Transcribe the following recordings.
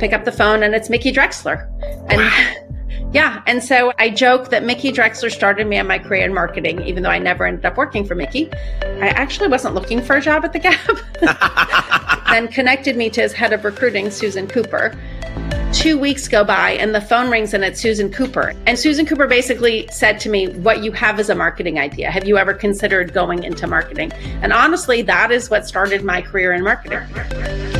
pick up the phone and it's Mickey Drexler. And wow. yeah, and so I joke that Mickey Drexler started me on my career in marketing, even though I never ended up working for Mickey. I actually wasn't looking for a job at the Gap. then connected me to his head of recruiting, Susan Cooper. Two weeks go by and the phone rings and it's Susan Cooper. And Susan Cooper basically said to me, What you have is a marketing idea. Have you ever considered going into marketing? And honestly, that is what started my career in marketing.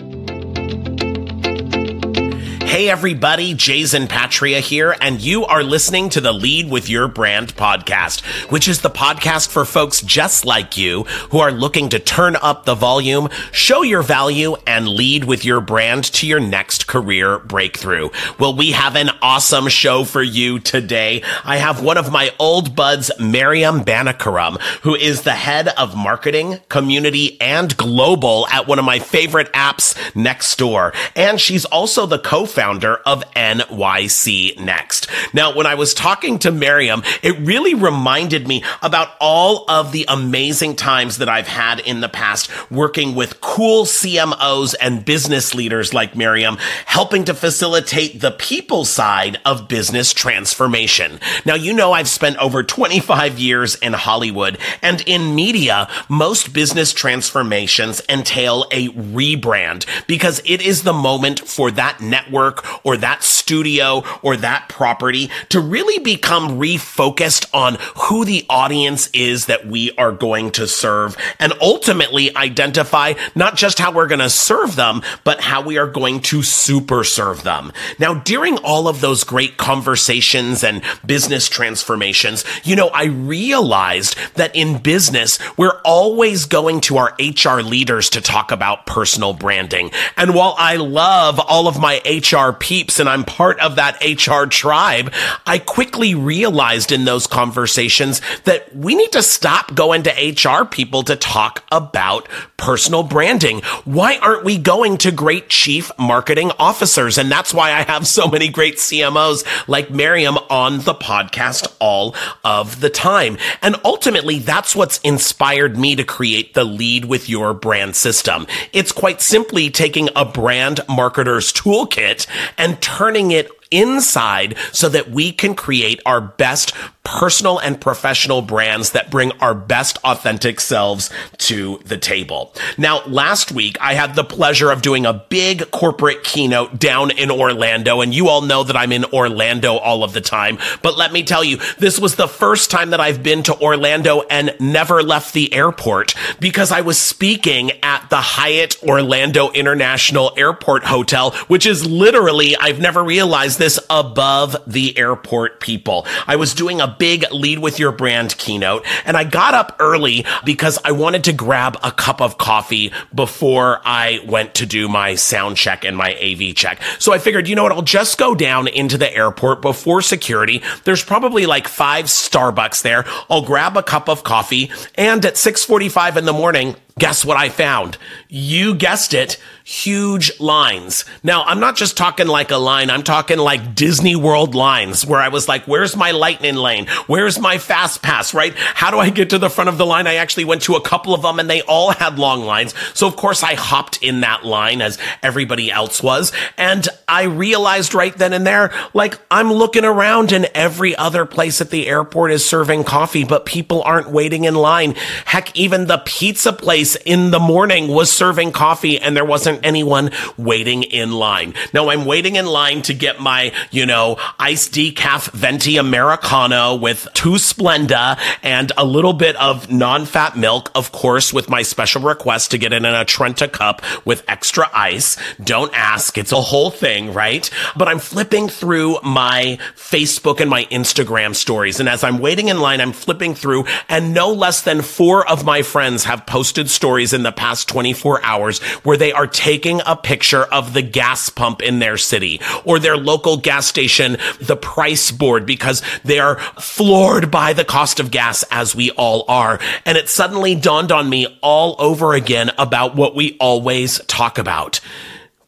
Hey everybody, Jason Patria here, and you are listening to the Lead with Your Brand podcast, which is the podcast for folks just like you who are looking to turn up the volume, show your value, and lead with your brand to your next career breakthrough. Well, we have an awesome show for you today. I have one of my old buds, Miriam Banikarim, who is the head of marketing, community, and global at one of my favorite apps, Nextdoor. And she's also the co-founder founder of NYC Next. Now, when I was talking to Miriam, it really reminded me about all of the amazing times that I've had in the past working with cool CMOs and business leaders like Miriam, helping to facilitate the people side of business transformation. Now, you know, I've spent over 25 years in Hollywood and in media, most business transformations entail a rebrand because it is the moment for that network work or that studio or that property to really become refocused on who the audience is that we are going to serve and ultimately identify not just how we're going to serve them, but how we are going to super serve them. Now, during all of those great conversations and business transformations, you know, I realized that in business, we're always going to our HR leaders to talk about personal branding. And while I love all of my HR HR peeps and I'm part of that HR tribe, I quickly realized in those conversations that we need to stop going to HR people to talk about personal branding. Why aren't we going to great chief marketing officers? And that's why I have so many great CMOs like Miriam on the podcast all of the time. And ultimately, that's what's inspired me to create the lead with your brand system. It's quite simply taking a brand marketer's toolkit and turning it inside so that we can create our best personal and professional brands that bring our best authentic selves to the table. Now, last week I had the pleasure of doing a big corporate keynote down in Orlando and you all know that I'm in Orlando all of the time. But let me tell you, this was the first time that I've been to Orlando and never left the airport because I was speaking at the Hyatt Orlando International Airport Hotel, which is literally, I've never realized this above the airport people. I was doing a big lead with your brand keynote and I got up early because I wanted to grab a cup of coffee before I went to do my sound check and my AV check. So I figured, you know what? I'll just go down into the airport before security. There's probably like five Starbucks there. I'll grab a cup of coffee and at 645 in the morning, Guess what I found? You guessed it, huge lines. Now, I'm not just talking like a line, I'm talking like Disney World lines where I was like, where's my lightning lane? Where's my fast pass, right? How do I get to the front of the line? I actually went to a couple of them and they all had long lines. So of course I hopped in that line as everybody else was. And I realized right then and there, like I'm looking around and every other place at the airport is serving coffee, but people aren't waiting in line. Heck, even the pizza place place in the morning was serving coffee and there wasn't anyone waiting in line. Now I'm waiting in line to get my, you know, iced decaf venti Americano with two Splenda and a little bit of non-fat milk, of course, with my special request to get it in a Trenta cup with extra ice. Don't ask. It's a whole thing, right? But I'm flipping through my Facebook and my Instagram stories. And as I'm waiting in line, I'm flipping through and no less than four of my friends have posted stories in the past 24 hours where they are taking a picture of the gas pump in their city or their local gas station, the price board, because they are floored by the cost of gas as we all are. And it suddenly dawned on me all over again about what we always talk about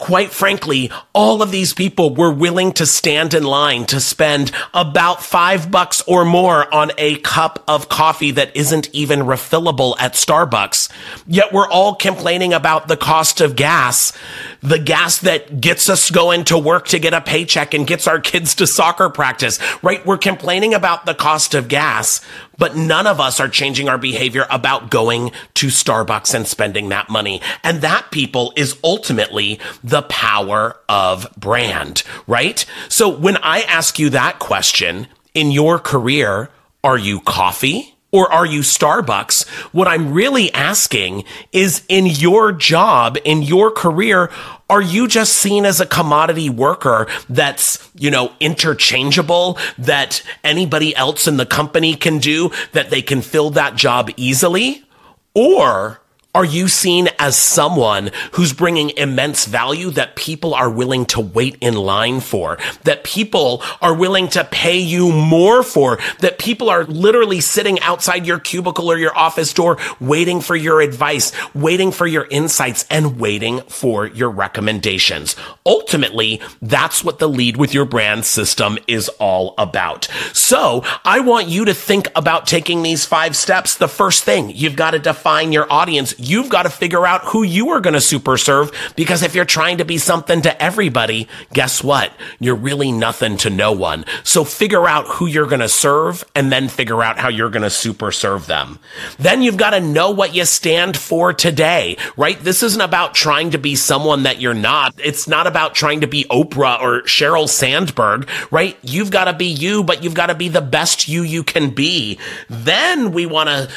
quite frankly, all of these people were willing to stand in line to spend about five bucks or more on a cup of coffee that isn't even refillable at Starbucks. Yet we're all complaining about the cost of gas, the gas that gets us going to work to get a paycheck and gets our kids to soccer practice, right? We're complaining about the cost of gas, but none of us are changing our behavior about going to Starbucks and spending that money. And that people is ultimately the power of brand, right? So when I ask you that question in your career, are you coffee? Or are you Starbucks? What I'm really asking is in your job, in your career, are you just seen as a commodity worker that's, you know, interchangeable that anybody else in the company can do, that they can fill that job easily? Or are you seen as someone who's bringing immense value that people are willing to wait in line for, that people are willing to pay you more for, that people are literally sitting outside your cubicle or your office door waiting for your advice, waiting for your insights, and waiting for your recommendations? Ultimately, that's what the lead with your brand system is all about. So I want you to think about taking these five steps. The first thing, you've got to define your audience you've got to figure out who you are going to super serve because if you're trying to be something to everybody, guess what? You're really nothing to no one. So figure out who you're going to serve and then figure out how you're going to super serve them. Then you've got to know what you stand for today, right? This isn't about trying to be someone that you're not. It's not about trying to be Oprah or Sheryl Sandberg, right? You've got to be you, but you've got to be the best you you can be. Then we want to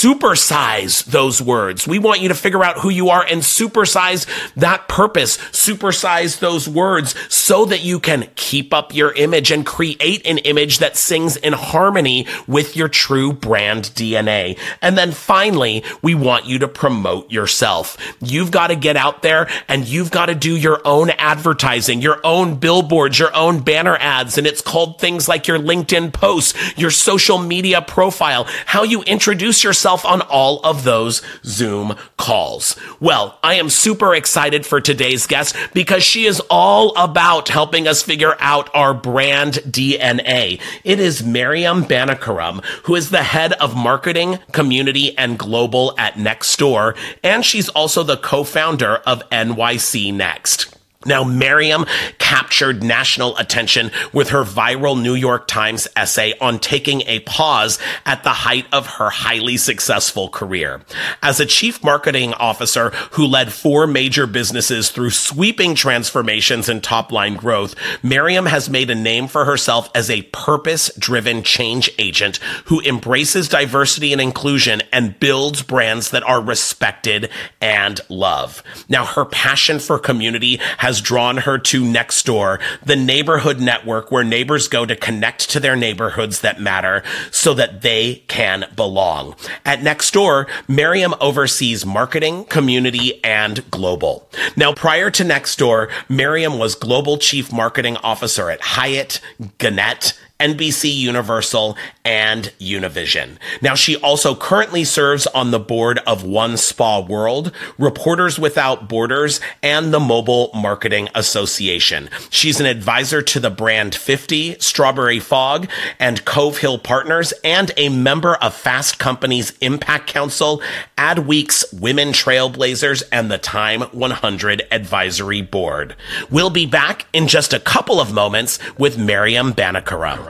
supersize those words. We want you to figure out who you are and supersize that purpose, supersize those words so that you can keep up your image and create an image that sings in harmony with your true brand DNA. And then finally, we want you to promote yourself. You've got to get out there and you've got to do your own advertising, your own billboards, your own banner ads. And it's called things like your LinkedIn posts, your social media profile, how you introduce yourself yourself on all of those Zoom calls. Well, I am super excited for today's guest because she is all about helping us figure out our brand DNA. It is Miriam Banikarim, who is the head of marketing, community, and global at Nextdoor, and she's also the co-founder of NYC Next. Now, Miriam captured national attention with her viral New York Times essay on taking a pause at the height of her highly successful career. As a chief marketing officer who led four major businesses through sweeping transformations and top line growth, Miriam has made a name for herself as a purpose driven change agent who embraces diversity and inclusion and builds brands that are respected and loved. Now, her passion for community has has drawn her to Nextdoor, the neighborhood network where neighbors go to connect to their neighborhoods that matter so that they can belong. At Nextdoor, Miriam oversees marketing, community, and global. Now, prior to Nextdoor, Miriam was global chief marketing officer at Hyatt, Gannett, NBC Universal, and Univision. Now, she also currently serves on the board of One Spa World, Reporters Without Borders, and the Mobile Marketing Association. She's an advisor to the brand 50, StrawberryFrog, and Cove Hill Partners, and a member of Fast Company's Impact Council, Adweek's Women Trailblazers, and the Time 100 Advisory Board. We'll be back in just a couple of moments with Miriam Banikarim.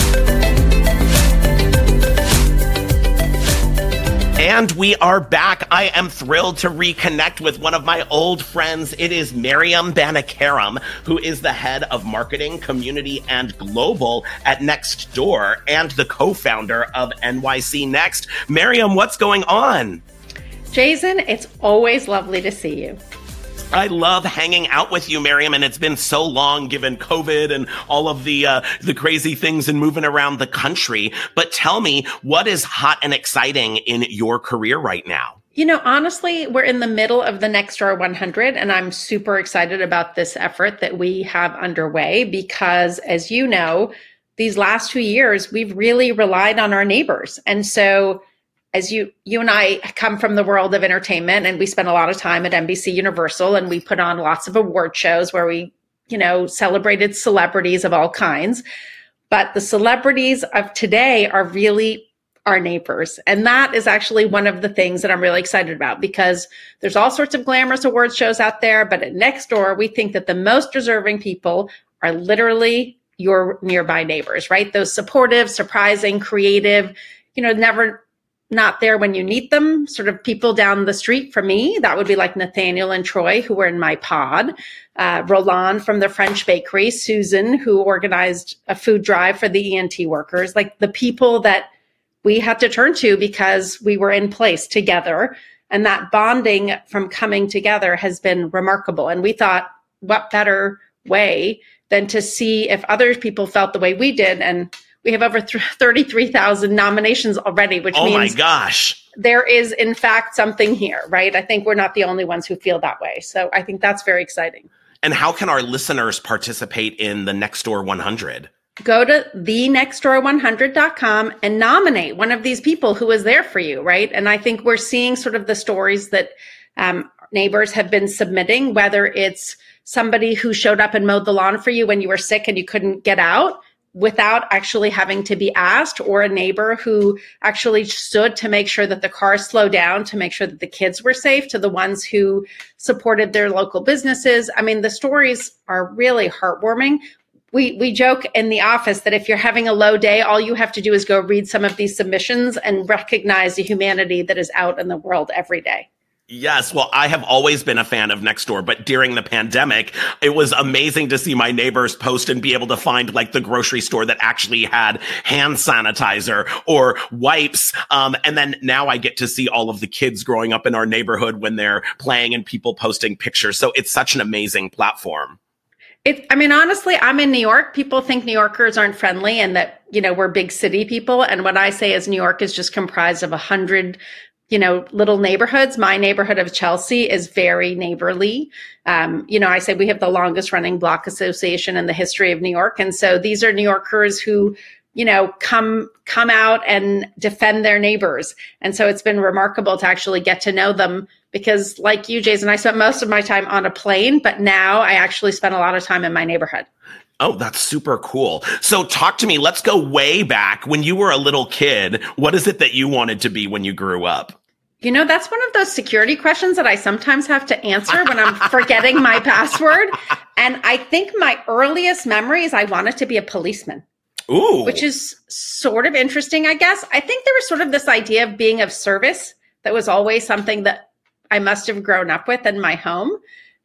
And we are back. I am thrilled to reconnect with one of my old friends. It is Miriam Banikarim, who is the head of marketing, community, and global at Nextdoor and the co-founder of NYC Next. Miriam, what's going on? Jason, it's always lovely to see you. I love hanging out with you, Miriam, and it's been so long given COVID and all of the uh, the crazy things and moving around the country. But tell me, what is hot and exciting in your career right now? You know, honestly, we're in the middle of the Nextdoor 100, and I'm super excited about this effort that we have underway because, as you know, these last two years, we've really relied on our neighbors. And so as you you and I come from the world of entertainment and we spend a lot of time at NBC Universal and we put on lots of award shows where we, you know, celebrated celebrities of all kinds. But the celebrities of today are really our neighbors. And that is actually one of the things that I'm really excited about because there's all sorts of glamorous award shows out there, but at Nextdoor we think that the most deserving people are literally your nearby neighbors, right? Those supportive, surprising, creative, you know, never not there when you need them, sort of people down the street from me. That would be like Nathaniel and Troy, who were in my pod, uh, Roland from the French bakery, Susan, who organized a food drive for the ENT workers, like the people that we had to turn to because we were in place together. And that bonding from coming together has been remarkable. And we thought, what better way than to see if other people felt the way we did and we have over 33,000 nominations already, which oh means my gosh. there is in fact something here, right? I think we're not the only ones who feel that way. So I think that's very exciting. And how can our listeners participate in the Nextdoor 100? Go to thenextdoor100.com and nominate one of these people who was there for you, right? And I think we're seeing sort of the stories that um, neighbors have been submitting, whether it's somebody who showed up and mowed the lawn for you when you were sick and you couldn't get out without actually having to be asked or a neighbor who actually stood to make sure that the car slowed down to make sure that the kids were safe to the ones who supported their local businesses. I mean the stories are really heartwarming. We we joke in the office that if you're having a low day all you have to do is go read some of these submissions and recognize the humanity that is out in the world every day Yes, well, I have always been a fan of Nextdoor, but during the pandemic, it was amazing to see my neighbors post and be able to find like the grocery store that actually had hand sanitizer or wipes. Um, and then now I get to see all of the kids growing up in our neighborhood when they're playing and people posting pictures. So it's such an amazing platform. It, I mean, honestly, I'm in New York. People think New Yorkers aren't friendly and that, you know, we're big city people. And what I say is New York is just comprised of a hundred you know, little neighborhoods. My neighborhood of Chelsea is very neighborly. Um, you know, I say we have the longest running block association in the history of New York. And so these are New Yorkers who, you know, come, come out and defend their neighbors. And so it's been remarkable to actually get to know them because like you, Jason, I spent most of my time on a plane, but now I actually spend a lot of time in my neighborhood. Oh, that's super cool. So talk to me. Let's go way back when you were a little kid. What is it that you wanted to be when you grew up? You know, that's one of those security questions that I sometimes have to answer when I'm forgetting my password. And I think my earliest memories, I wanted to be a policeman. Ooh. Which is sort of interesting, I guess. I think there was sort of this idea of being of service that was always something that I must have grown up with in my home.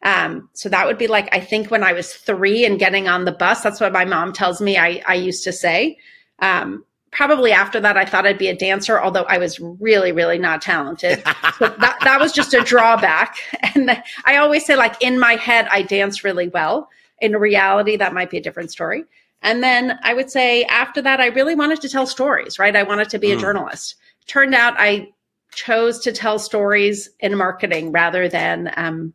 Um, so that would be like, I think when I was three and getting on the bus, that's what my mom tells me I, I used to say. Um, probably after that, I thought I'd be a dancer, although I was really, really not talented. so that, that was just a drawback. And I always say, like, in my head, I dance really well. In reality, that might be a different story. And then I would say after that, I really wanted to tell stories, right? I wanted to be mm. a journalist. Turned out I chose to tell stories in marketing rather than, um,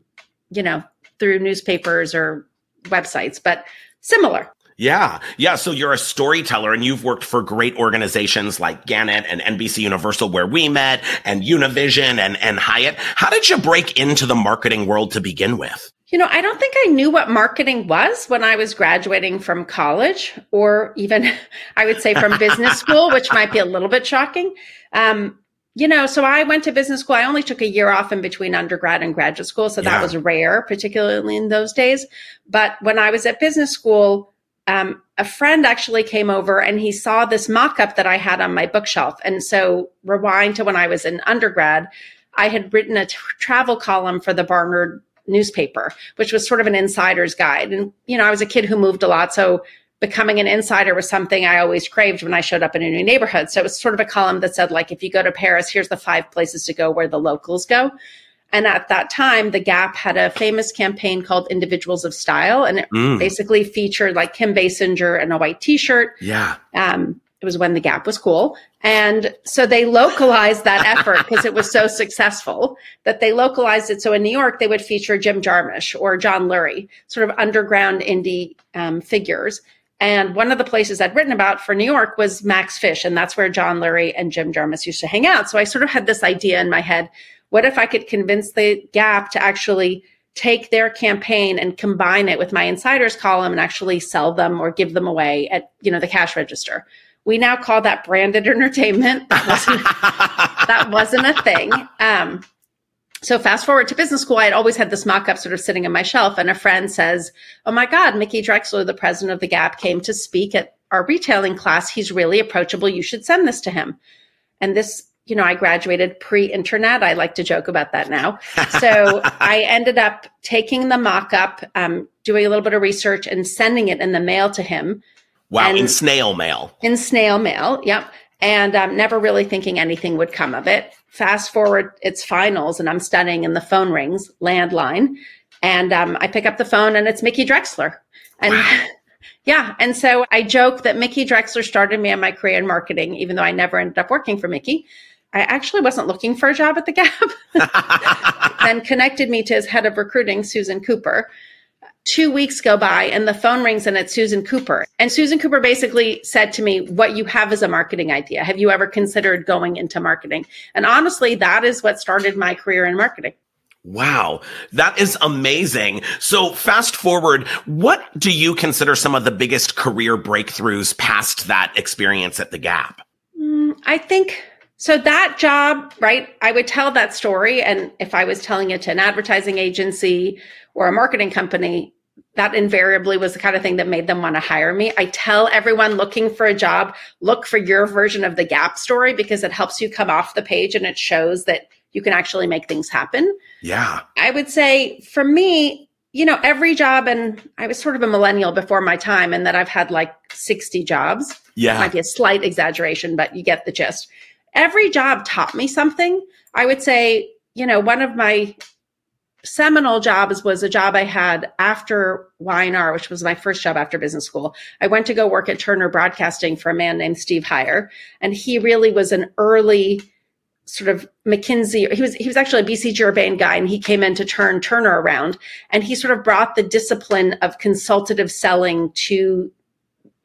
you know, through newspapers or websites, but similar. Yeah. Yeah. So you're a storyteller and you've worked for great organizations like Gannett and NBC Universal where we met and Univision and, and Hyatt. How did you break into the marketing world to begin with? You know, I don't think I knew what marketing was when I was graduating from college or even I would say from business school, which might be a little bit shocking. Um, you know, so I went to business school. I only took a year off in between undergrad and graduate school. So that was rare, particularly in those days. But when I was at business school, um, a friend actually came over and he saw this mock up that I had on my bookshelf. And so, rewind to when I was in undergrad, I had written a t- travel column for the Barnard newspaper, which was sort of an insider's guide. And, you know, I was a kid who moved a lot. So, becoming an insider was something I always craved when I showed up in a new neighborhood. So it was sort of a column that said, like, if you go to Paris, here's the five places to go where the locals go. And at that time, The Gap had a famous campaign called Individuals of Style. And it mm. basically featured like Kim Basinger in a white t shirt. Yeah. Um, it was when The Gap was cool. And so they localized that effort because it was so successful that they localized it. So in New York, they would feature Jim Jarmusch or John Lurie, sort of underground indie um, figures. And one of the places I'd written about for New York was Max Fish, and that's where John Lurie and Jim Jarmusch used to hang out. So I sort of had this idea in my head: what if I could convince the Gap to actually take their campaign and combine it with my insiders column and actually sell them or give them away at you know the cash register? We now call that branded entertainment. That wasn't, that wasn't a thing. Um, so fast forward to business school, I had always had this mock-up sort of sitting on my shelf, and a friend says, "Oh my God, Mickey Drexler, the president of the Gap, came to speak at our retailing class. He's really approachable. You should send this to him." And this, you know, I graduated pre-internet. I like to joke about that now. So I ended up taking the mock-up, um, doing a little bit of research, and sending it in the mail to him. Wow, and in snail mail. In snail mail, yep. And um, never really thinking anything would come of it fast forward it's finals and i'm studying and the phone rings landline and um, i pick up the phone and it's mickey drexler and wow. yeah and so i joke that mickey drexler started me on my career in marketing even though i never ended up working for mickey i actually wasn't looking for a job at the gap then connected me to his head of recruiting susan cooper two weeks go by and the phone rings and it's Susan Cooper. And Susan Cooper basically said to me, What you have is a marketing idea. Have you ever considered going into marketing? And honestly, that is what started my career in marketing. Wow, that is amazing. So, fast forward, what do you consider some of the biggest career breakthroughs past that experience at the Gap? Mm, I think so. That job, right? I would tell that story. And if I was telling it to an advertising agency or a marketing company, that invariably was the kind of thing that made them want to hire me. I tell everyone looking for a job, look for your version of the gap story because it helps you come off the page and it shows that you can actually make things happen. Yeah. I would say for me, you know, every job, and I was sort of a millennial before my time, and that I've had like 60 jobs. Yeah. Might be a slight exaggeration, but you get the gist. Every job taught me something. I would say, you know, one of my seminal jobs was a job I had after Y&R, which was my first job after business school. I went to go work at Turner Broadcasting for a man named Steve Heyer, and he really was an early sort of McKinsey. He was he was actually a BCG Urbane guy, and he came in to turn Turner around, and he sort of brought the discipline of consultative selling to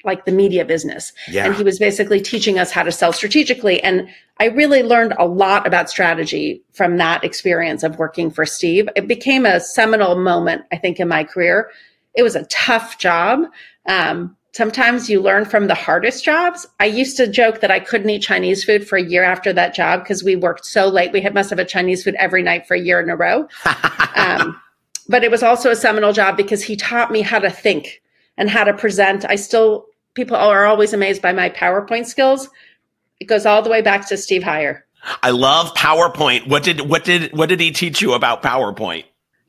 like the media business. Yeah. And he was basically teaching us how to sell strategically. And I really learned a lot about strategy from that experience of working for Steve. It became a seminal moment, I think, in my career. It was a tough job. Um, sometimes you learn from the hardest jobs. I used to joke that I couldn't eat Chinese food for a year after that job because we worked so late. We had, must have had Chinese food every night for a year in a row. um, but it was also a seminal job because he taught me how to think and how to present. I still people are always amazed by my PowerPoint skills. It goes all the way back to Steve Heyer. I love PowerPoint. What did what did what did he teach you about PowerPoint?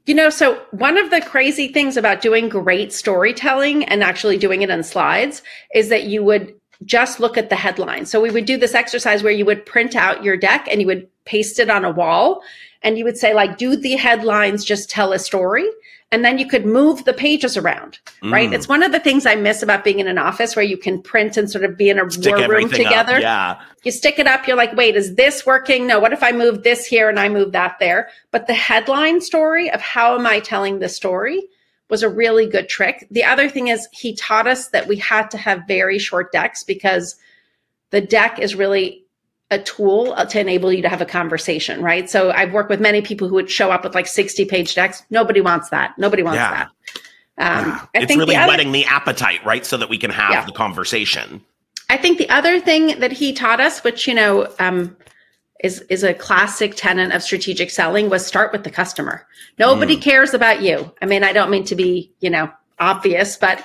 You know, so one of the crazy things about doing great storytelling and actually doing it in slides is that you would just look at the headline. So we would do this exercise where you would print out your deck and you would paste it on a wall and you would say like do the headlines just tell a story and then you could move the pages around, right? Mm. It's one of the things I miss about being in an office where you can print and sort of be in a war room together. Up. Yeah. You stick it up, you're like, wait, is this working? No, what if I move this here and I move that there? But the headline story of how am I telling the story was a really good trick. The other thing is he taught us that we had to have very short decks because the deck is really a tool to enable you to have a conversation, right? So I've worked with many people who would show up with like 60 page decks. Nobody wants that. Nobody wants yeah. that. Um, yeah. it's really the other, whetting the appetite, right? So that we can have yeah. the conversation. I think the other thing that he taught us, which, you know, um, is is a classic tenet of strategic selling was start with the customer. Nobody mm. cares about you. I mean, I don't mean to be, you know, obvious, but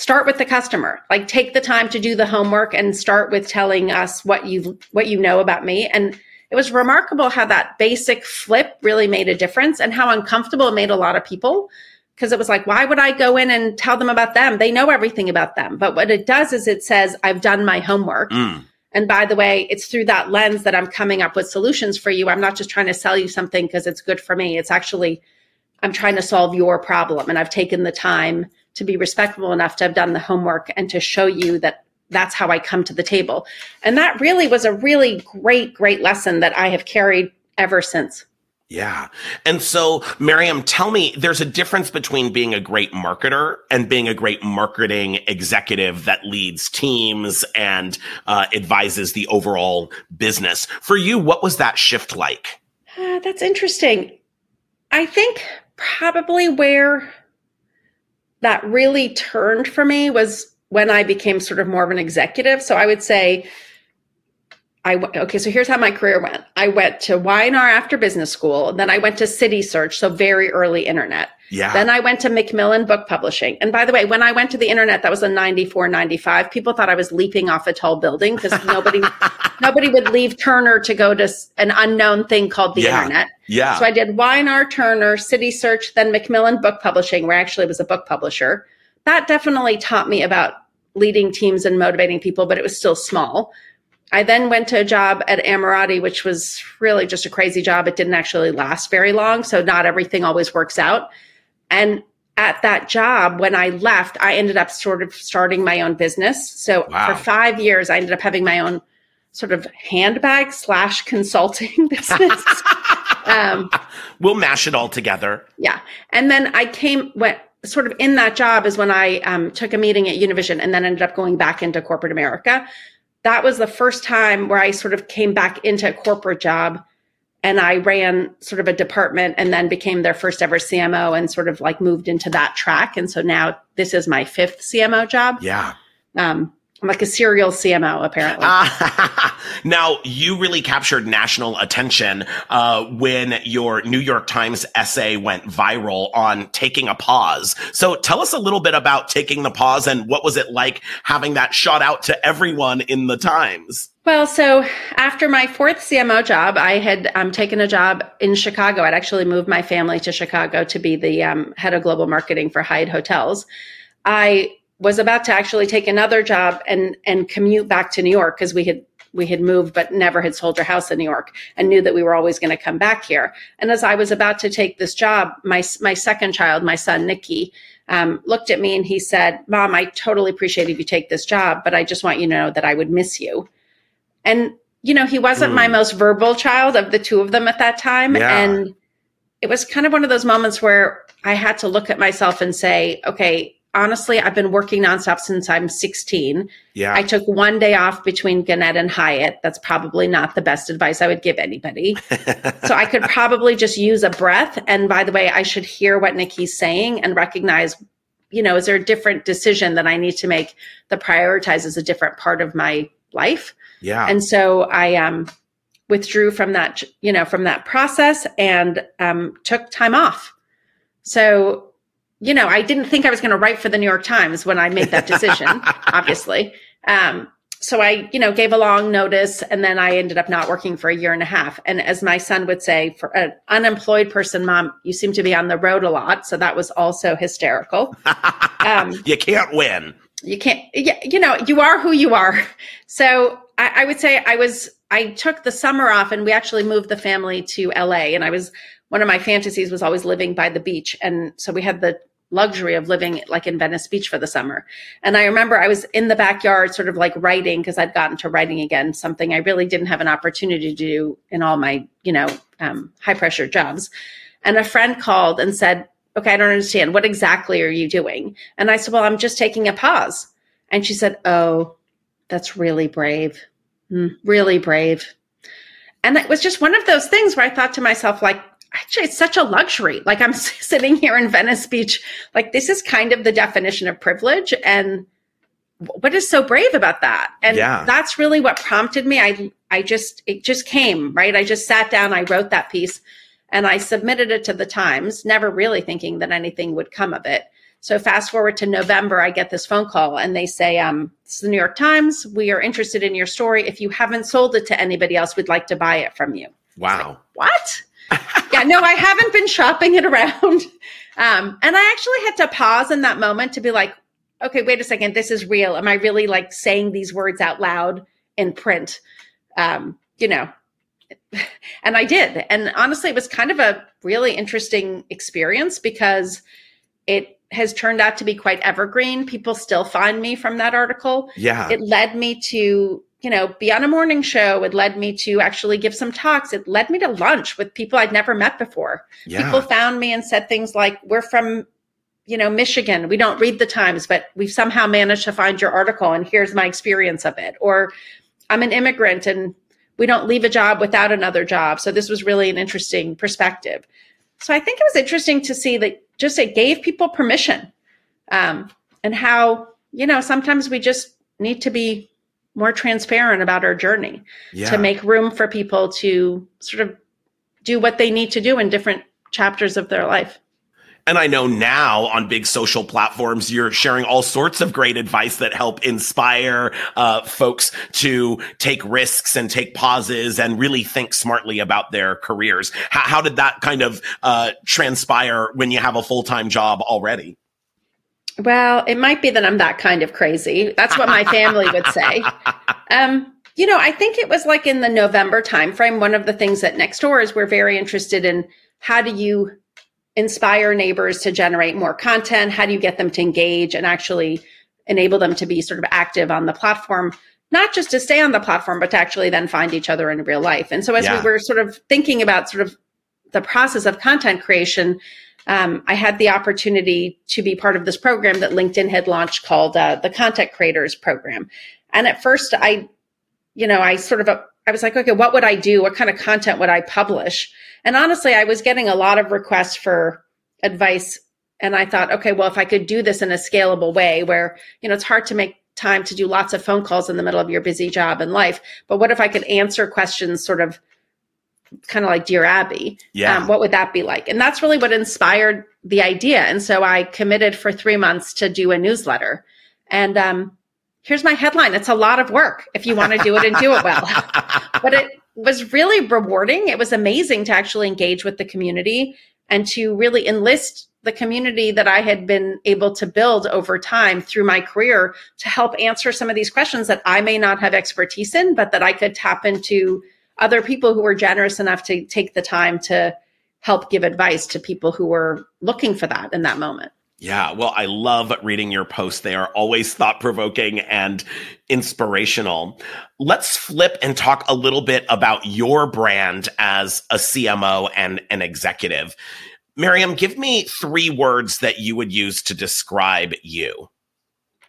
start with the customer. Like take the time to do the homework and start with telling us what you what you know about me and it was remarkable how that basic flip really made a difference and how uncomfortable it made a lot of people because it was like why would I go in and tell them about them? They know everything about them. But what it does is it says I've done my homework. Mm and by the way, it's through that lens that I'm coming up with solutions for you. I'm not just trying to sell you something because it's good for me. It's actually, I'm trying to solve your problem. And I've taken the time to be respectful enough to have done the homework and to show you that that's how I come to the table. And that really was a really great, great lesson that I have carried ever since. Yeah. And so, Miriam, tell me, there's a difference between being a great marketer and being a great marketing executive that leads teams and uh, advises the overall business. For you, what was that shift like? Uh, that's interesting. I think probably where that really turned for me was when I became sort of more of an executive. So I would say, I okay, so here's how my career went. I went to Y&R after business school. Then I went to City Search, so very early internet. Yeah. Then I went to Macmillan Book Publishing. And by the way, when I went to the internet, that was in 94, 95. People thought I was leaping off a tall building because nobody nobody would leave Turner to go to an unknown thing called the yeah. internet. Yeah. So I did Y&R Turner, CitySearch, then Macmillan Book Publishing, where I actually was a book publisher. That definitely taught me about leading teams and motivating people, but it was still small. I then went to a job at Ammirati, which was really just a crazy job. It didn't actually last very long. So not everything always works out. And at that job, when I left, I ended up sort of starting my own business. So wow. for five years, I ended up having my own sort of handbag slash consulting business. um, we'll mash it all together. Yeah. And then I came, went sort of in that job is when I um, took a meeting at Univision and then ended up going back into corporate America that was the first time where I sort of came back into a corporate job and I ran sort of a department and then became their first ever CMO and sort of like moved into that track. And so now this is my fifth CMO job. Yeah. Um, I'm like a serial CMO, apparently. now, you really captured national attention uh, when your New York Times essay went viral on taking a pause. So, tell us a little bit about taking the pause and what was it like having that shot out to everyone in the Times? Well, so after my fourth CMO job, I had um, taken a job in Chicago. I'd actually moved my family to Chicago to be the um, head of global marketing for Hyatt Hotels. I was about to actually take another job and and commute back to New York because we had we had moved but never had sold our house in New York and knew that we were always going to come back here. And as I was about to take this job, my my second child, my son Nikki, um, looked at me and he said, "Mom, I totally appreciate if you take this job, but I just want you to know that I would miss you." And you know, he wasn't mm. my most verbal child of the two of them at that time, yeah. and it was kind of one of those moments where I had to look at myself and say, "Okay." Honestly, I've been working nonstop since I'm 16. Yeah. I took one day off between Gannett and Hyatt. That's probably not the best advice I would give anybody. so I could probably just use a breath. And by the way, I should hear what Nikki's saying and recognize, you know, is there a different decision that I need to make that prioritizes a different part of my life? Yeah. And so I um withdrew from that, you know, from that process and um took time off. So you know, I didn't think I was going to write for the New York Times when I made that decision, obviously. Um, so I, you know, gave a long notice and then I ended up not working for a year and a half. And as my son would say, for an unemployed person, mom, you seem to be on the road a lot. So that was also hysterical. Um, you can't win. You can't, yeah, you know, you are who you are. So I, I would say I was, I took the summer off and we actually moved the family to LA and I was, one of my fantasies was always living by the beach. And so we had the luxury of living like in Venice Beach for the summer. And I remember I was in the backyard, sort of like writing because I'd gotten to writing again, something I really didn't have an opportunity to do in all my, you know, um, high pressure jobs. And a friend called and said, okay, I don't understand. What exactly are you doing? And I said, well, I'm just taking a pause. And she said, oh, that's really brave. Mm, really brave. And it was just one of those things where I thought to myself, like, actually, it's such a luxury. Like, I'm sitting here in Venice Beach. Like, this is kind of the definition of privilege. And what is so brave about that? And yeah. that's really what prompted me. I, I just, it just came, right? I just sat down, I wrote that piece and I submitted it to the Times, never really thinking that anything would come of it. So fast forward to November, I get this phone call and they say, um, it's the New York Times. We are interested in your story. If you haven't sold it to anybody else, we'd like to buy it from you. Wow. Like, what? yeah, no, I haven't been shopping it around. Um, and I actually had to pause in that moment to be like, okay, wait a second, this is real. Am I really like saying these words out loud in print? Um, you know, and I did. And honestly, it was kind of a really interesting experience because it has turned out to be quite evergreen. People still find me from that article. Yeah. It led me to, you know, be on a morning show. It led me to actually give some talks. It led me to lunch with people I'd never met before. Yeah. People found me and said things like, we're from, you know, Michigan. We don't read the Times, but we've somehow managed to find your article and here's my experience of it. Or I'm an immigrant and we don't leave a job without another job. So this was really an interesting perspective. So I think it was interesting to see that just it gave people permission um, and how you know sometimes we just need to be more transparent about our journey yeah. to make room for people to sort of do what they need to do in different chapters of their life and I know now on big social platforms, you're sharing all sorts of great advice that help inspire uh, folks to take risks and take pauses and really think smartly about their careers. How, how did that kind of uh, transpire when you have a full time job already? Well, it might be that I'm that kind of crazy. That's what my family would say. Um, you know, I think it was like in the November timeframe. One of the things at Nextdoor is we're very interested in how do you inspire neighbors to generate more content? How do you get them to engage and actually enable them to be sort of active on the platform? Not just to stay on the platform, but to actually then find each other in real life. And so as yeah. we were sort of thinking about sort of the process of content creation, um, I had the opportunity to be part of this program that LinkedIn had launched called uh, the Content Creators Program. And at first, I, you know, I sort of, I was like, okay, what would I do? What kind of content would I publish? And honestly, I was getting a lot of requests for advice. And I thought, okay, well, if I could do this in a scalable way where, you know, it's hard to make time to do lots of phone calls in the middle of your busy job and life. But what if I could answer questions sort of kind of like Dear Abby? Yeah. Um, what would that be like? And that's really what inspired the idea. And so I committed for three months to do a newsletter. And um, here's my headline it's a lot of work if you want to do it and do it well. but it was really rewarding. It was amazing to actually engage with the community and to really enlist the community that I had been able to build over time through my career to help answer some of these questions that I may not have expertise in, but that I could tap into other people who were generous enough to take the time to help give advice to people who were looking for that in that moment. Yeah, well, I love reading your posts. They are always thought provoking and inspirational. Let's flip and talk a little bit about your brand as a CMO and an executive. Miriam, give me three words that you would use to describe you.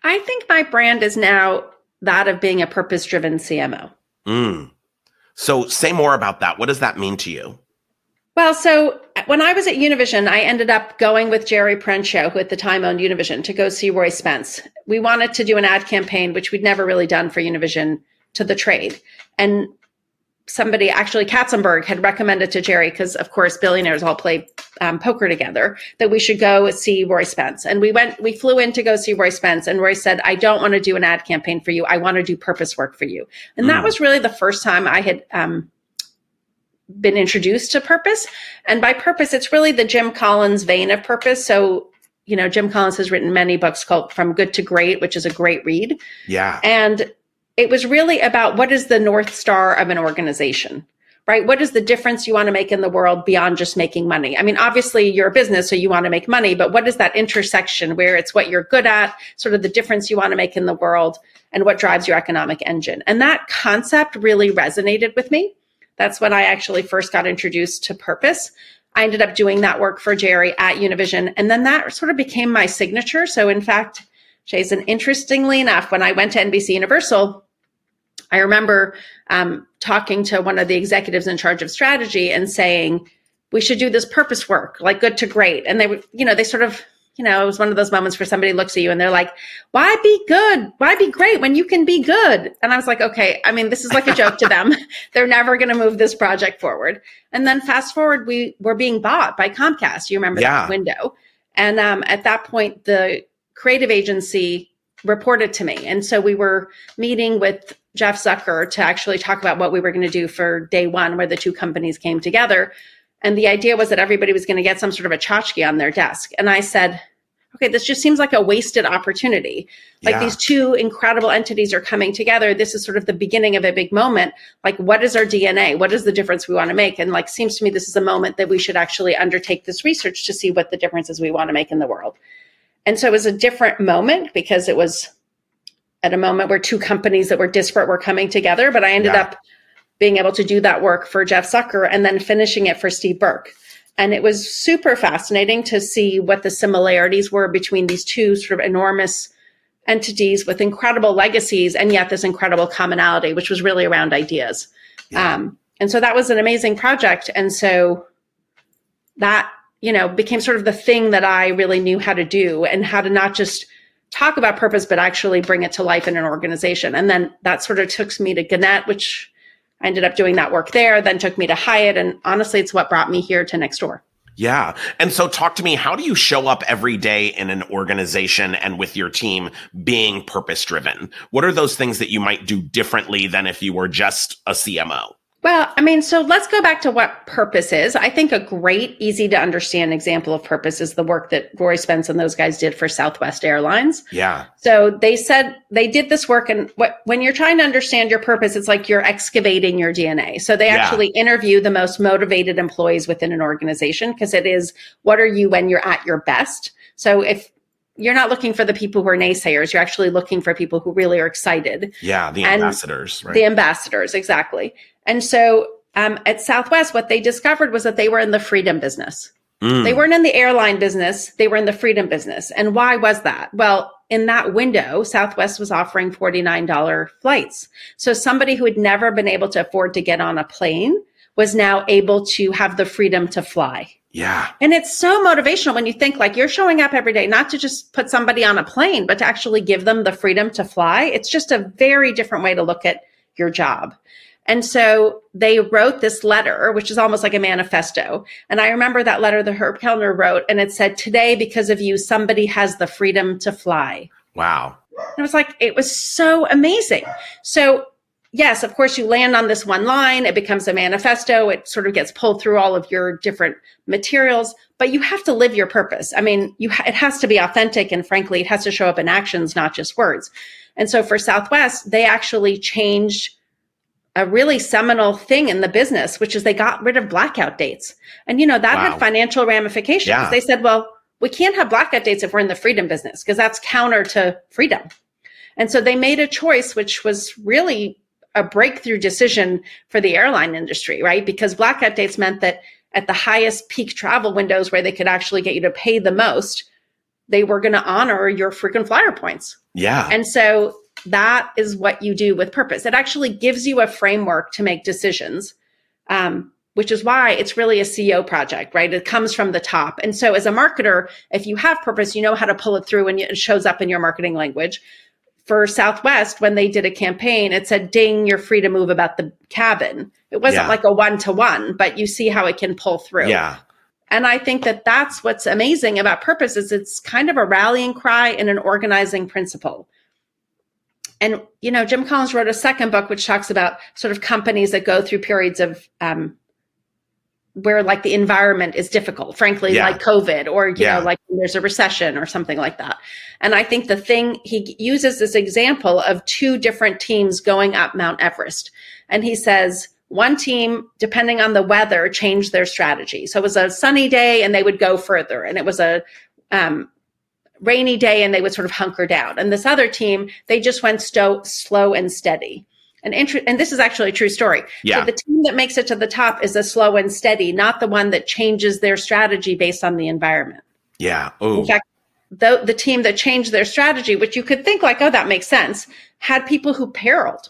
I think my brand is now that of being a purpose driven CMO. Mm. So, say more about that. What does that mean to you? Well, so when I was at Univision, I ended up going with Jerry Perenchio, who at the time owned Univision, to go see Roy Spence. We wanted to do an ad campaign, which we'd never really done for Univision to the trade. And somebody, actually Katzenberg, had recommended to Jerry, because of course billionaires all play um, poker together, that we should go see Roy Spence. And we went, we flew in to go see Roy Spence, and Roy said, "I don't want to do an ad campaign for you. I want to do purpose work for you." And mm. that was really the first time I had. Um, been introduced to purpose. And by purpose, it's really the Jim Collins vein of purpose. So, you know, Jim Collins has written many books called From Good to Great, which is a great read. Yeah. And it was really about what is the North Star of an organization, right? What is the difference you want to make in the world beyond just making money? I mean, obviously you're a business, so you want to make money, but what is that intersection where it's what you're good at, sort of the difference you want to make in the world, and what drives your economic engine? And that concept really resonated with me. That's when I actually first got introduced to purpose. I ended up doing that work for Jerry at Univision. And then that sort of became my signature. So in fact, Jason, interestingly enough, when I went to NBC Universal, I remember um, talking to one of the executives in charge of strategy and saying, we should do this purpose work, like good to great. And they were, you know, they sort of, you know, it was one of those moments where somebody looks at you and they're like, why be good? Why be great when you can be good? And I was like, okay, I mean, this is like a joke to them. They're never going to move this project forward. And then fast forward, we were being bought by Comcast. You remember yeah. that window. And um, at that point, the creative agency reported to me. And so we were meeting with Jeff Zucker to actually talk about what we were going to do for day one, where the two companies came together. And the idea was that everybody was going to get some sort of a tchotchke on their desk. And I said, okay, this just seems like a wasted opportunity. Like yeah. these two incredible entities are coming together. This is sort of the beginning of a big moment. Like, what is our DNA? What is the difference we want to make? And like, seems to me this is a moment that we should actually undertake this research to see what the differences we want to make in the world. And so it was a different moment because it was at a moment where two companies that were disparate were coming together. But I ended yeah. up being able to do that work for Jeff Zucker and then finishing it for Steve Burke. And it was super fascinating to see what the similarities were between these two sort of enormous entities with incredible legacies and yet this incredible commonality, which was really around ideas. Yeah. Um, and so that was an amazing project. And so that you know, became sort of the thing that I really knew how to do and how to not just talk about purpose, but actually bring it to life in an organization. And then that sort of took me to Gannett, which I ended up doing that work there, then took me to Hyatt. And honestly, it's what brought me here to Nextdoor. Yeah. And so talk to me, how do you show up every day in an organization and with your team being purpose driven? What are those things that you might do differently than if you were just a CMO? Well, I mean, so let's go back to what purpose is. I think a great, easy to understand example of purpose is the work that Roy Spence and those guys did for Southwest Airlines. Yeah. So they said they did this work, and what, when you're trying to understand your purpose, it's like you're excavating your DNA. So they actually interview the most motivated employees within an organization because it is what are you when you're at your best. So if you're not looking for the people who are naysayers. You're actually looking for people who really are excited. Yeah, the ambassadors, right? The ambassadors, exactly. And so um, at Southwest, what they discovered was that they were in the freedom business. Mm. They weren't in the airline business, they were in the freedom business. And why was that? Well, in that window, Southwest was offering $49 flights. So somebody who had never been able to afford to get on a plane was now able to have the freedom to fly. Yeah. And it's so motivational when you think like you're showing up every day, not to just put somebody on a plane, but to actually give them the freedom to fly. It's just a very different way to look at your job. And so they wrote this letter, which is almost like a manifesto. And I remember that letter that Herb Kelleher wrote, and it said, Today, because of you, somebody has the freedom to fly. Wow. And it was like, it was so amazing. So, yes, of course, you land on this one line, it becomes a manifesto, it sort of gets pulled through all of your different materials, but you have to live your purpose. I mean, you ha- it has to be authentic, and frankly, it has to show up in actions, not just words. And so for Southwest, they actually changed a really seminal thing in the business, which is they got rid of blackout dates. And, you know, that wow. had financial ramifications. Yeah. They said, well, we can't have blackout dates if we're in the freedom business because that's counter to freedom. And so they made a choice, which was really a breakthrough decision for the airline industry, right? Because blackout dates meant that at the highest peak travel windows where they could actually get you to pay the most, they were going to honor your frequent flyer points. Yeah. And so that is what you do with purpose. It actually gives you a framework to make decisions, um, which is why it's really a CEO project, right? It comes from the top. And so, as a marketer, if you have purpose, you know how to pull it through and it shows up in your marketing language. For Southwest, when they did a campaign, it said, ding, you're free to move about the cabin. It wasn't yeah. like a one to one, but you see how it can pull through. Yeah. And I think that that's what's amazing about purpose is it's kind of a rallying cry and an organizing principle. And, you know, Jim Collins wrote a second book, which talks about sort of companies that go through periods of, um, where like the environment is difficult, frankly, yeah. like COVID or, you yeah. know, like there's a recession or something like that. And I think the thing he uses this example of two different teams going up Mount Everest. And he says, one team, depending on the weather, changed their strategy. So it was a sunny day and they would go further. And it was a um, rainy day and they would sort of hunker down. And this other team, they just went sto- slow and steady. an interest, and this is actually a true story. Yeah. So the team that makes it to the top is a slow and steady, not the one that changes their strategy based on the environment. Yeah. Oh. In fact, the, the team that changed their strategy, which you could think like, oh, that makes sense, had people who periled,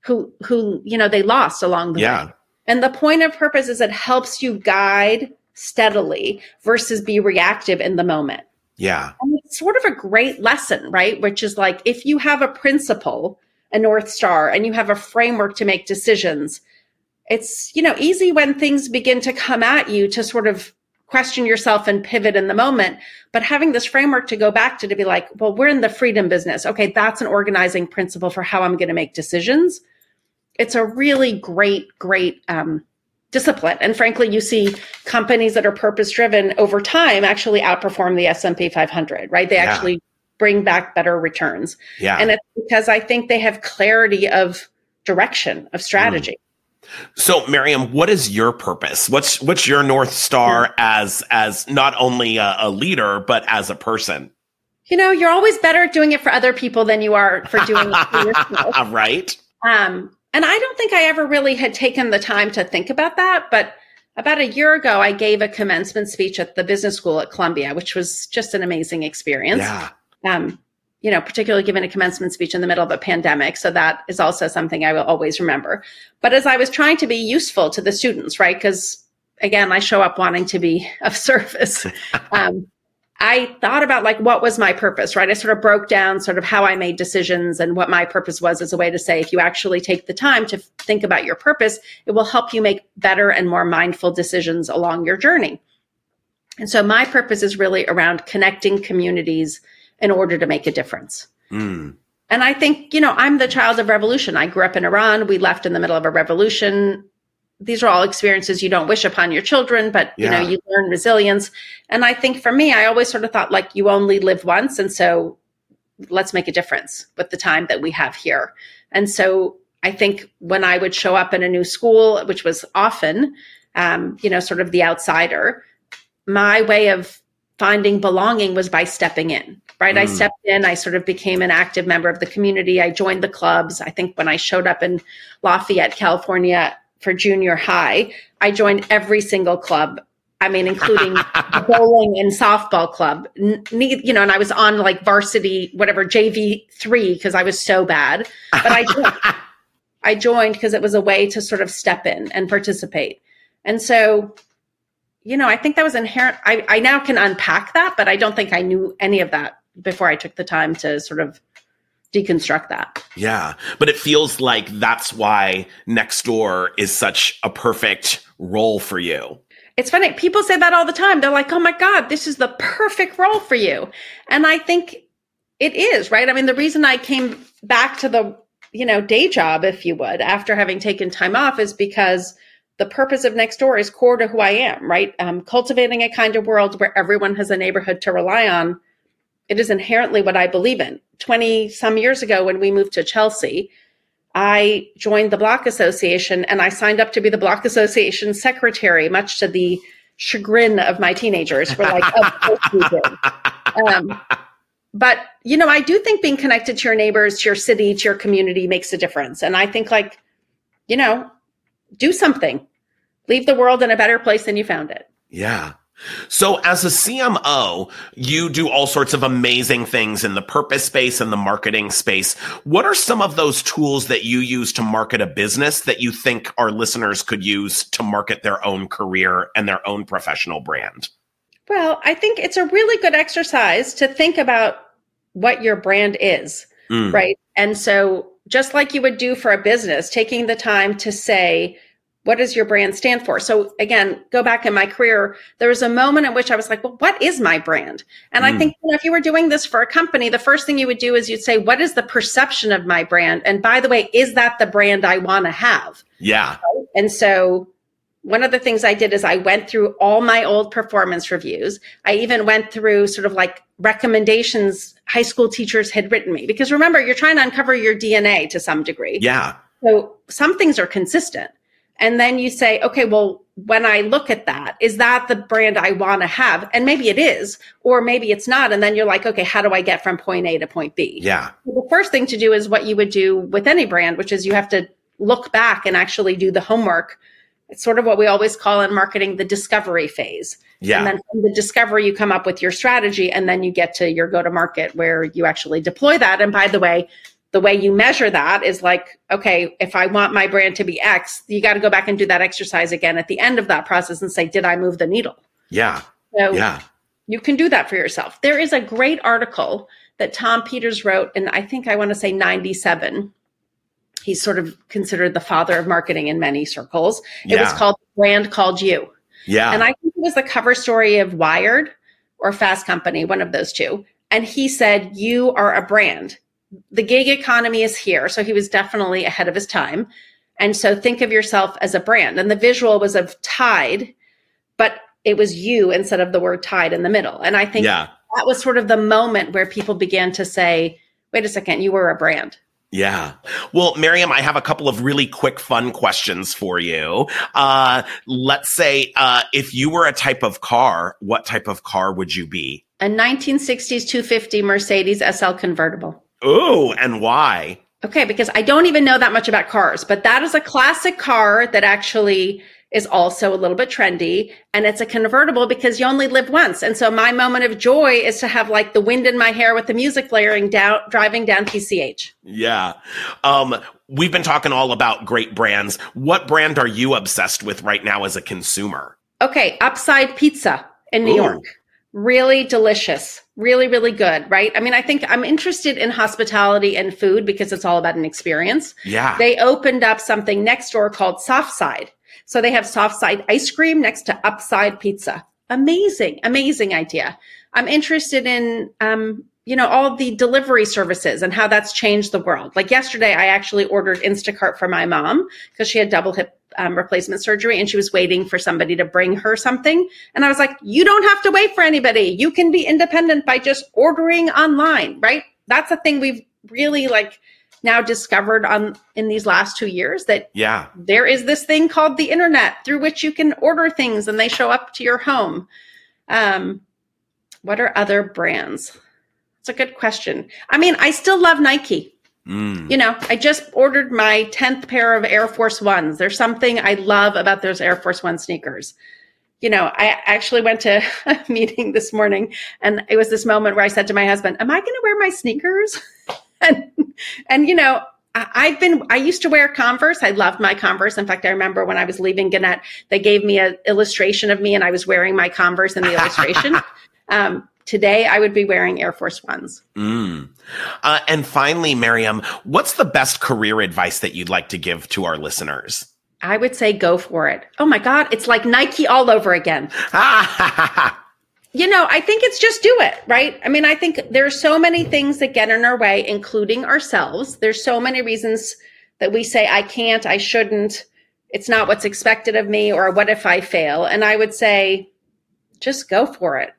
who, who, you know, they lost along the Yeah. way. And the point of purpose is it helps you guide steadily versus be reactive in the moment. Yeah. And it's sort of a great lesson, right? Which is like if you have a principle, a North Star, and you have a framework to make decisions, it's, you know, easy when things begin to come at you to sort of question yourself and pivot in the moment. But having this framework to go back to to be like, well, we're in the freedom business. Okay, that's an organizing principle for how I'm going to make decisions. It's a really great, great um, discipline. And frankly, you see companies that are purpose driven over time actually outperform the S&P 500, right? They Yeah. actually bring back better returns. Yeah. And it's because I think they have clarity of direction, of strategy. So, Miriam, what is your purpose? What's what's your north star as as not only a, a leader but as a person? You know, you're always better at doing it for other people than you are for doing it for yourself. right? Um, and I don't think I ever really had taken the time to think about that. But about a year ago, I gave a commencement speech at the business school at Columbia, which was just an amazing experience. Yeah. Um, you know, particularly given a commencement speech in the middle of a pandemic. So that is also something I will always remember. But as I was trying to be useful to the students, right? Because again, I show up wanting to be of service. um, I thought about like what was my purpose, right? I sort of broke down sort of how I made decisions and what my purpose was as a way to say if you actually take the time to think about your purpose, it will help you make better and more mindful decisions along your journey. And so my purpose is really around connecting communities in order to make a difference. Mm. And I think, you know, I'm the child of revolution. I grew up in Iran. We left in the middle of a revolution. These are all experiences you don't wish upon your children, but you know, you learn resilience. And I think for me, I always sort of thought like you only live once. And so let's make a difference with the time that we have here. And so I think when I would show up in a new school, which was often, um, you know, sort of the outsider, my way of finding belonging was by stepping in, right? I Mm. stepped in, I sort of became an active member of the community. I joined the clubs. I think when I showed up in Lafayette, California for junior high, I joined every single club. I mean, including bowling and softball club. N- you know, and I was on like varsity, whatever, JV three, because I was so bad. But I joined. I joined because it was a way to sort of step in and participate. And so, you know, I think that was inherent. I, I now can unpack that, but I don't think I knew any of that before I took the time to sort of deconstruct that. Yeah. But it feels like that's why Nextdoor is such a perfect role for you. It's funny. People say that all the time. They're like, oh my God, this is the perfect role for you. And I think it is, right? I mean, the reason I came back to the, you know, day job, if you would, after having taken time off is because the purpose of Nextdoor is core to who I am, right? Um, cultivating a kind of world where everyone has a neighborhood to rely on. It is inherently what I believe in. 20 some years ago, when we moved to Chelsea, I joined the Block Association and I signed up to be the Block Association secretary, much to the chagrin of my teenagers. We're like, of course we. Um, but you know, I do think being connected to your neighbors, to your city, to your community makes a difference. And I think like, you know, do something. Leave the world in a better place than you found it. Yeah. So as a CMO, you do all sorts of amazing things in the purpose space and the marketing space. What are some of those tools that you use to market a business that you think our listeners could use to market their own career and their own professional brand? Well, I think it's a really good exercise to think about what your brand is, Mm. right? And so, just like you would do for a business, taking the time to say, what does your brand stand for? So, again, go back in my career, there was a moment in which I was like, well, what is my brand? And I Mm. think you know, if you were doing this for a company, the first thing you would do is you'd say, what is the perception of my brand? And by the way, is that the brand I want to have? Yeah. And so one of the things I did is I went through all my old performance reviews. I even went through sort of like recommendations high school teachers had written me. Because remember, you're trying to uncover your DNA to some degree. Yeah. So some things are consistent. And then you say, okay, well, when I look at that, is that the brand I want to have? And maybe it is, or maybe it's not. And then you're like, okay, how do I get from point A to point B? Yeah. The first thing to do is what you would do with any brand, which is you have to look back and actually do the homework. It's sort of what we always call in marketing the discovery phase. Yeah. And then from the discovery, you come up with your strategy, and then you get to your go to market where you actually deploy that. And by the way, the way you measure that is like, okay, if I want my brand to be X, you got to go back and do that exercise again at the end of that process and say, did I move the needle? Yeah. So yeah. You can do that for yourself. There is a great article that Tom Peters wrote, and I think I want to say 97. He's sort of considered the father of marketing in many circles. It yeah. was called Brand Called You. Yeah. And I think it was the cover story of Wired or Fast Company, one of those two. And he said, You are a brand the gig economy is here. So he was definitely ahead of his time. And so think of yourself as a brand. And the visual was of Tide, but it was you instead of the word Tide in the middle. And I think yeah. that was sort of the moment where people began to say, wait a second, you were a brand. Yeah. Well, Miriam, I have a couple of really quick, fun questions for you. Uh, let's say, uh, if you were a type of car, what type of car would you be? A 1960s 250 Mercedes SL convertible. Oh, and why? Okay, because I don't even know that much about cars, but that is a classic car that actually is also a little bit trendy and it's a convertible because you only live once. And so my moment of joy is to have like the wind in my hair with the music layering down driving down PCH. Yeah. Um we've been talking all about great brands. What brand are you obsessed with right now as a consumer? Okay, Upside Pizza in New Ooh. York really delicious, really, really good, right? I mean, I think I'm interested in hospitality and food because it's all about an experience. Yeah. They opened up something next door called Soft Side. So they have soft side ice cream next to upside pizza. Amazing, amazing idea. I'm interested in, um, you know, all the delivery services and how that's changed the world. Like yesterday, I actually ordered Instacart for my mom because she had double hip um, replacement surgery and she was waiting for somebody to bring her something. And I was like, you don't have to wait for anybody. You can be independent by just ordering online, right? That's a thing we've really like now discovered on in these last two years that yeah there is this thing called the internet through which you can order things and they show up to your home um what are other brands it's a good question i mean i still love nike Mm. You know, I just ordered my 10th pair of Air Force Ones. There's something I love about those Air Force One sneakers. You know, I actually went to a meeting this morning and it was this moment where I said to my husband, Am I going to wear my sneakers? and, and, you know, I've been, I used to wear Converse. I loved my Converse. In fact, I remember when I was leaving Gannett, they gave me an illustration of me and I was wearing my Converse in the illustration. um, Today, I would be wearing Air Force Ones. Mm. Uh, and finally, Miriam, what's the best career advice that you'd like to give to our listeners? I would say go for it. Oh my God, it's like Nike all over again. you know, I think it's just do it, right? I mean, I think there's so many things that get in our way, including ourselves. There's so many reasons that we say, I can't, I shouldn't, it's not what's expected of me, or what if I fail? And I would say, just go for it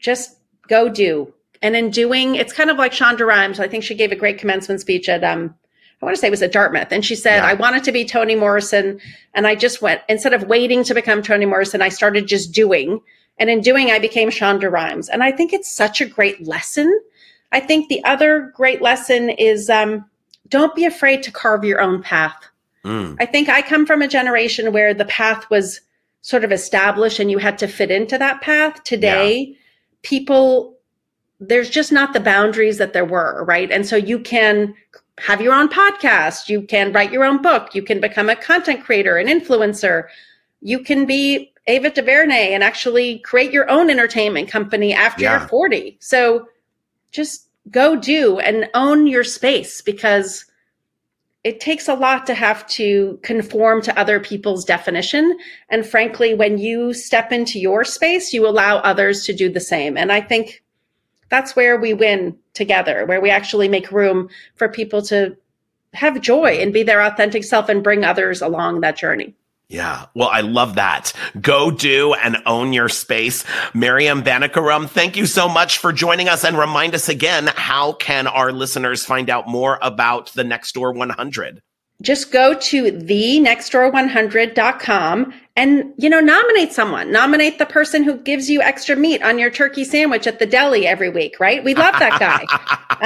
just go do. And in doing, it's kind of like Shonda Rhimes. I think she gave a great commencement speech at, um, I want to say it was at Dartmouth. And she said, yeah. I wanted to be Toni Morrison. And I just went, instead of waiting to become Toni Morrison, I started just doing. And in doing, I became Shonda Rhimes. And I think it's such a great lesson. I think the other great lesson is um, don't be afraid to carve your own path. Mm. I think I come from a generation where the path was sort of established and you had to fit into that path. Today, yeah people there's just not the boundaries that there were, right? And so you can have your own podcast, you can write your own book, you can become a content creator, an influencer, you can be Ava DuVernay and actually create your own entertainment company after yeah. you're 40. So just go do and own your space because it takes a lot to have to conform to other people's definition. And frankly, when you step into your space, you allow others to do the same. And I think that's where we win together, where we actually make room for people to have joy and be their authentic self and bring others along that journey. Yeah. Well, I love that. Go do and own your space. Miriam Banikarim, thank you so much for joining us and remind us again, how can our listeners find out more about the Nextdoor 100? just go to thenextdoor100.com and you know nominate someone nominate the person who gives you extra meat on your turkey sandwich at the deli every week right we love that guy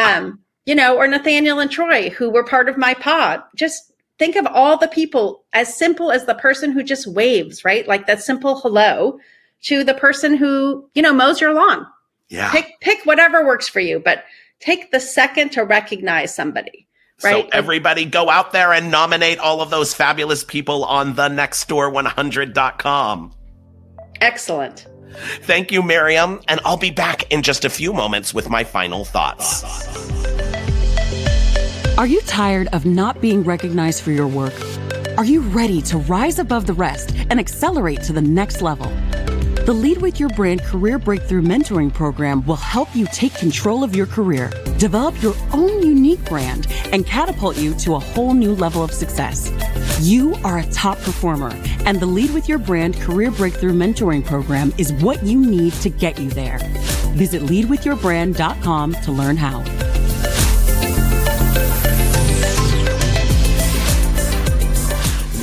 um, you know or nathaniel and troy who were part of my pod just think of all the people as simple as the person who just waves right like that simple hello to the person who you know mows your lawn yeah pick pick whatever works for you but take the second to recognize somebody Right. So everybody go out there and nominate all of those fabulous people on the nextdoor100.com. Excellent. Thank you, Miriam. And I'll be back in just a few moments with my final thoughts. Are you tired of not being recognized for your work? Are you ready to rise above the rest and accelerate to the next level? The Lead with Your Brand Career Breakthrough Mentoring Program will help you take control of your career, develop your own unique brand, and catapult you to a whole new level of success. You are a top performer, and the Lead with Your Brand Career Breakthrough Mentoring Program is what you need to get you there. Visit leadwithyourbrand.com to learn how.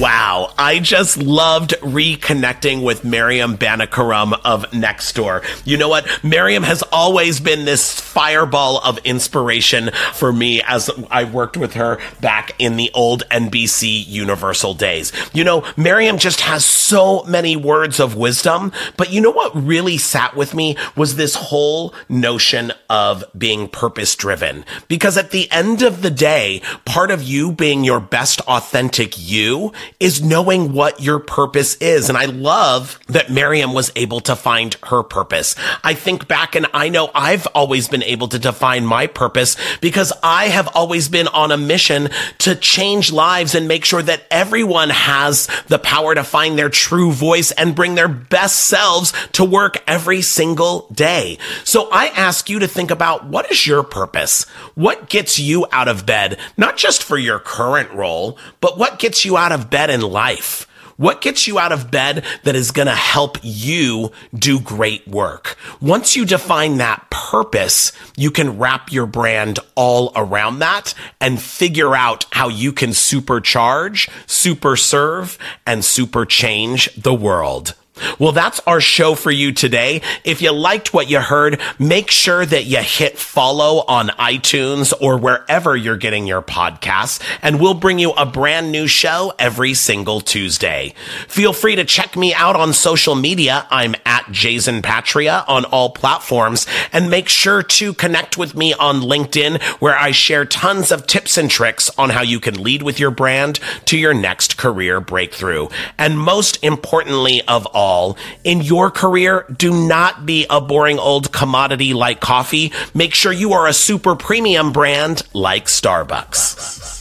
Wow, I just loved reconnecting with Miriam Banikarim of Nextdoor. You know what? Miriam has always been this fireball of inspiration for me as I worked with her back in the old NBC Universal days. You know, Miriam just has so many words of wisdom, but you know what really sat with me was this whole notion of being purpose driven. Because at the end of the day, part of you being your best authentic you is knowing what your purpose is. And I love that Miriam was able to find her purpose. I think back and I know I've always been able to define my purpose because I have always been on a mission to change lives and make sure that everyone has the power to find their true voice and bring their best selves to work every single day. So I ask you to think about what is your purpose? What gets you out of bed? Not just for your current role, but what gets you out of bed in life? What gets you out of bed that is going to help you do great work? Once you define that purpose, you can wrap your brand all around that and figure out how you can supercharge, super serve, and super change the world. Well, that's our show for you today. If you liked what you heard, make sure that you hit follow on iTunes or wherever you're getting your podcasts, and we'll bring you a brand new show every single Tuesday. Feel free to check me out on social media. I'm at Jason Patria on all platforms, and make sure to connect with me on LinkedIn, where I share tons of tips and tricks on how you can lead with your brand to your next career breakthrough. And most importantly of all, all in your career, do not be a boring old commodity like coffee. Make sure you are a super premium brand like Starbucks.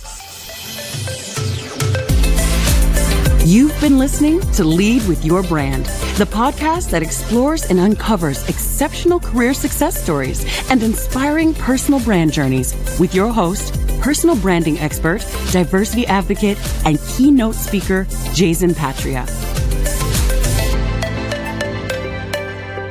You've been listening to Lead with Your Brand, the podcast that explores and uncovers exceptional career success stories and inspiring personal brand journeys with your host, personal branding expert, diversity advocate, and keynote speaker, Jason Patria.